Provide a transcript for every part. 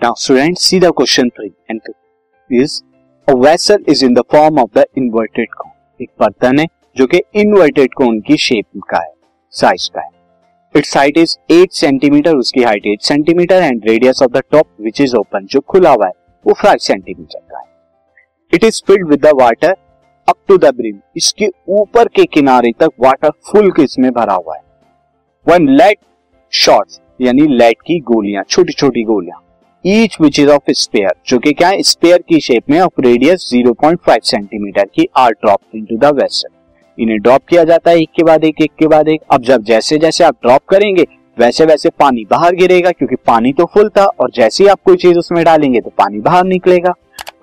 Now, students, see the question three. And is a vessel is in the form of the inverted cone. एक बर्तन है जो कि inverted कोन की shape का है साइज़ का है। इट्स हाइट इज़ 8 सेंटीमीटर उसकी height 8 centimetre and radius of the top which is open जो खुला हुआ है वो 5 सेंटीमीटर का है। It is filled with the water up to the brim इसके ऊपर के किनारे तक वाटर फुल इसमें भरा हुआ है। वन लेट शॉर्ट्स यानी लेट की गोलियाँ छोटी छोटी गोलियाँ। Each which is of sphere जो कि क्या है? स्पेयर की शेप में ऑफ़ रेडियस 0.5 सेंटीमीटर की are drop into the vessel इन्हें ड्रॉप किया जाता है एक के बाद एक एक के बाद एक। अब जब जैसे जैसे आप ड्रॉप करेंगे, वैसे वैसे पानी बाहर गिरेगा, क्योंकि पानी तो फुल था, और जैसे ही आप कोई चीज़ उसमें डालेंगे तो पानी बाहर निकलेगा।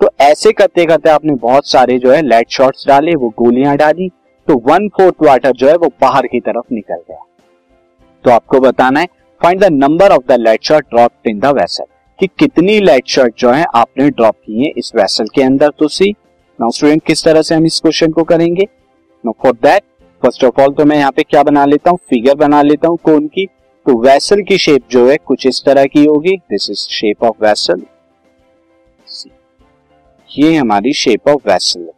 तो ऐसे करते करते आपने बहुत सारे जो है लेट शॉट्स डाले, वो गोलियाँ डाली तो वन फोर्थ वाटर जो है, वो बाहर की तरफ़ निकल गया। तो आपको बताना है find the number of the lead shot drop in the vessel कि कितनी लाइट शर्ट जो है आपने ड्रॉप की है इस वेसल के अंदर तो सी। नाउ स्टूडेंट किस तरह से हम इस क्वेश्चन को करेंगे? Now for that first of all तो मैं यहाँ पे क्या बना लेता हूँ? फिगर बना लेता हूँ कौन की। तो वेसल की शेप जो है कुछ इस तरह की होगी। This is shape of vessel ये हमारी शेप ऑफ़ वेसल है,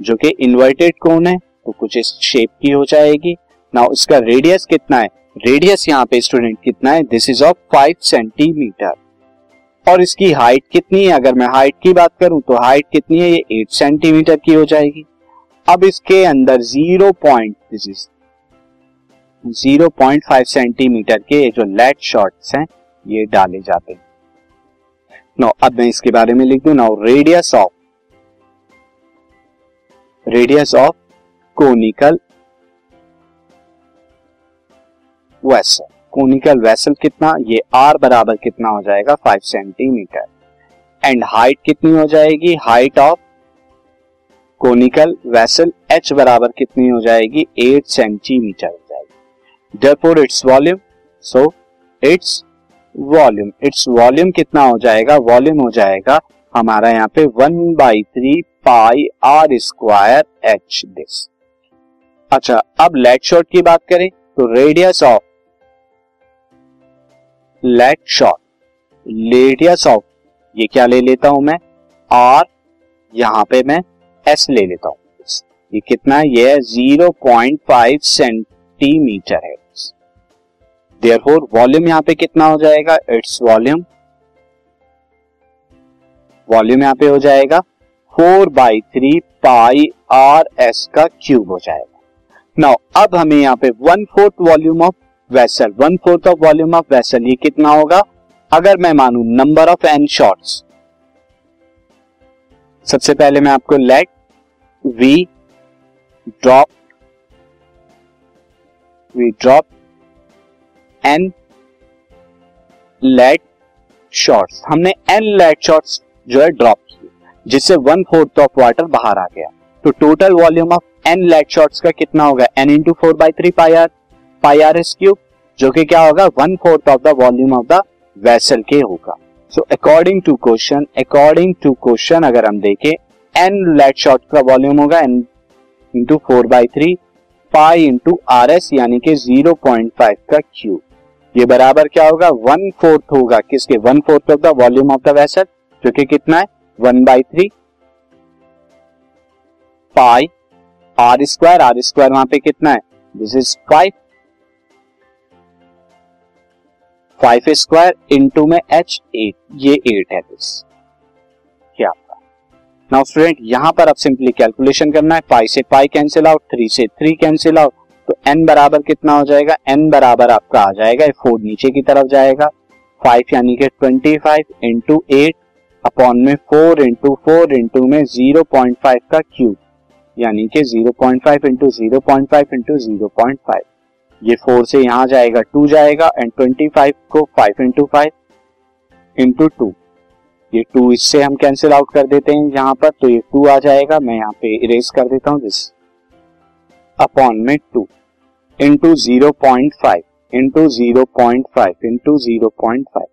जो कि इन्वर्टेड कौन है तो कुछ इस शेप की हो जाएगी। नाउ इसका रेडियस कितना है? रेडियस यहाँ पे स्टूडेंट कितना है? This is of five centimetre और इसकी हाइट कितनी है? अगर मैं हाइट की बात करूँ तो हाइट कितनी है? ये एट सेंटीमीटर की हो जाएगी। अब इसके अंदर zero point this is zero point five centimetre के जो लेट शॉर्ट्स हैं, ये डाले जाते हैं। नो अब मैं इसके बारे में लिख दू। Now radius of radius of conical vessel conical vessel कितना, ये आर बराबर कितना हो जाएगा फाइव सेंटीमीटर एंड हाइट कितनी हो जाएगी? Height of conical vessel H बराबर कितनी हो जाएगी? एट सेंटीमीटर हो जाएगी. Therefore its volume so its volume its volume कितना हो जाएगा? वॉल्यूम हो जाएगा हमारा यहाँ पे one by three pi R square H this अच्छा अब लेट शॉर्ट की बात करें तो radius of lead shot radius of ये क्या ले लेता हूँ मैं? आर यहाँ पे मैं एस ले लेता हूँ. ये कितना? ये ज़ीरो पॉइंट फाइव सेंटीमीटर है. देयरफॉर वॉल्यूम यहाँ पे कितना हो जाएगा? इट्स वॉल्यूम वॉल्यूम यहाँ पे हो जाएगा four by three pi R S का क्यूब हो जाएगा. नाउ अब हमें यहाँ पे one fourth volume of vessel one fourth of volume of vessel ये कितना होगा? अगर मैं मानू नंबर ऑफ़ एन शॉर्ट्स सबसे पहले मैं आपको let we drop we drop N lead shots हमने एन लेट शॉर्ट्स जो है ड्रॉप किए, जिससे वन फोर्थ ऑफ़ वाटर बाहर आ गया। तो total volume of N lead shots का कितना होगा? N into four by three pi R pi R S cube जो कि क्या होगा? One fourth of the volume of the vessel के होगा। So according to question according to question अगर हम देखें एन लेट शॉर्ट का वॉल्यूम होगा N into four by three pi into R S यानी कि ज़ीरो पॉइंट फाइव का क्यूब ये बराबर क्या होगा? वन फोर्थ होगा। किसके? One fourth of the volume of the vessel जो कि कितना है? One by three pi R square R square वहाँ पे कितना है? This is five five square into में एच एट, ये एट है दिस क्या आपका नाउ स्टूडेंट यहाँ पर अब सिंपली कैलकुलेशन करना है फाइव से पाई कैंसिल आउट थ्री से थ्री कैंसिल आउट तो एन बराबर कितना हो जाएगा? एन बराबर आपका आ जाएगा फोर नीचे की तरफ़ जाएगा. फाइव यानी कि twenty five into eight upon में फोर इंटू फोर इंटू में ज़ीरो पॉइंट फाइव का क्यूब यानी कि zero point five into zero point five into zero point five ये फोर से यहाँ जाएगा, टू जाएगा एंड ट्वेंटी फाइव को five into five into two ये टू इससे हम कैंसिल आउट कर देते हैं यहाँ पर तो ये टू आ जाएगा, मैं यहाँ पे इरेज कर देता हूँ दिस अपॉन में two into zero point five into zero point five into zero point five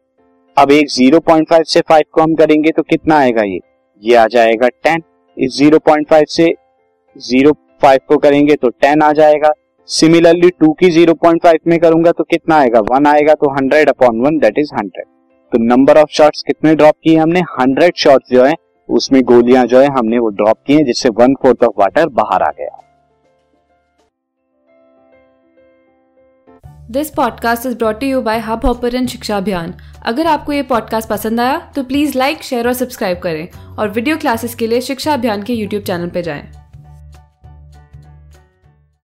अब एक ज़ीरो पॉइंट फाइव से फाइव को हम करेंगे तो कितना आएगा ये? ये आ जाएगा टेन इस ज़ीरो पॉइंट फाइव से ज़ीरो फाइव को करेंगे तो टेन आ जाएगा. सिमिलरली टू की ज़ीरो पॉइंट फाइव में करूँगा तो कितना आएगा? वन आएगा तो hundred upon one that is hundred तो नंबर ऑफ़ शॉट्स कितने ड्रॉप किए हमने? हंड्रेड शॉट्स जो है, उसमें गोलियाँ जो है, हमने वो ड्रॉप की हैं, जिससे वन फोर्थ ऑफ़ वाटर बाहर आ गया। This podcast is brought you by Hubhopper Shiksha Abhiyan अगर आपको ये पॉडकास्ट पसंद आया तो प्लीज़ लाइक शेयर और सब्सक्राइब करें। और वीडियो क्लासेस के लिए शिक्षा अभियान के यूट्यूब चैनल पर जाएँ।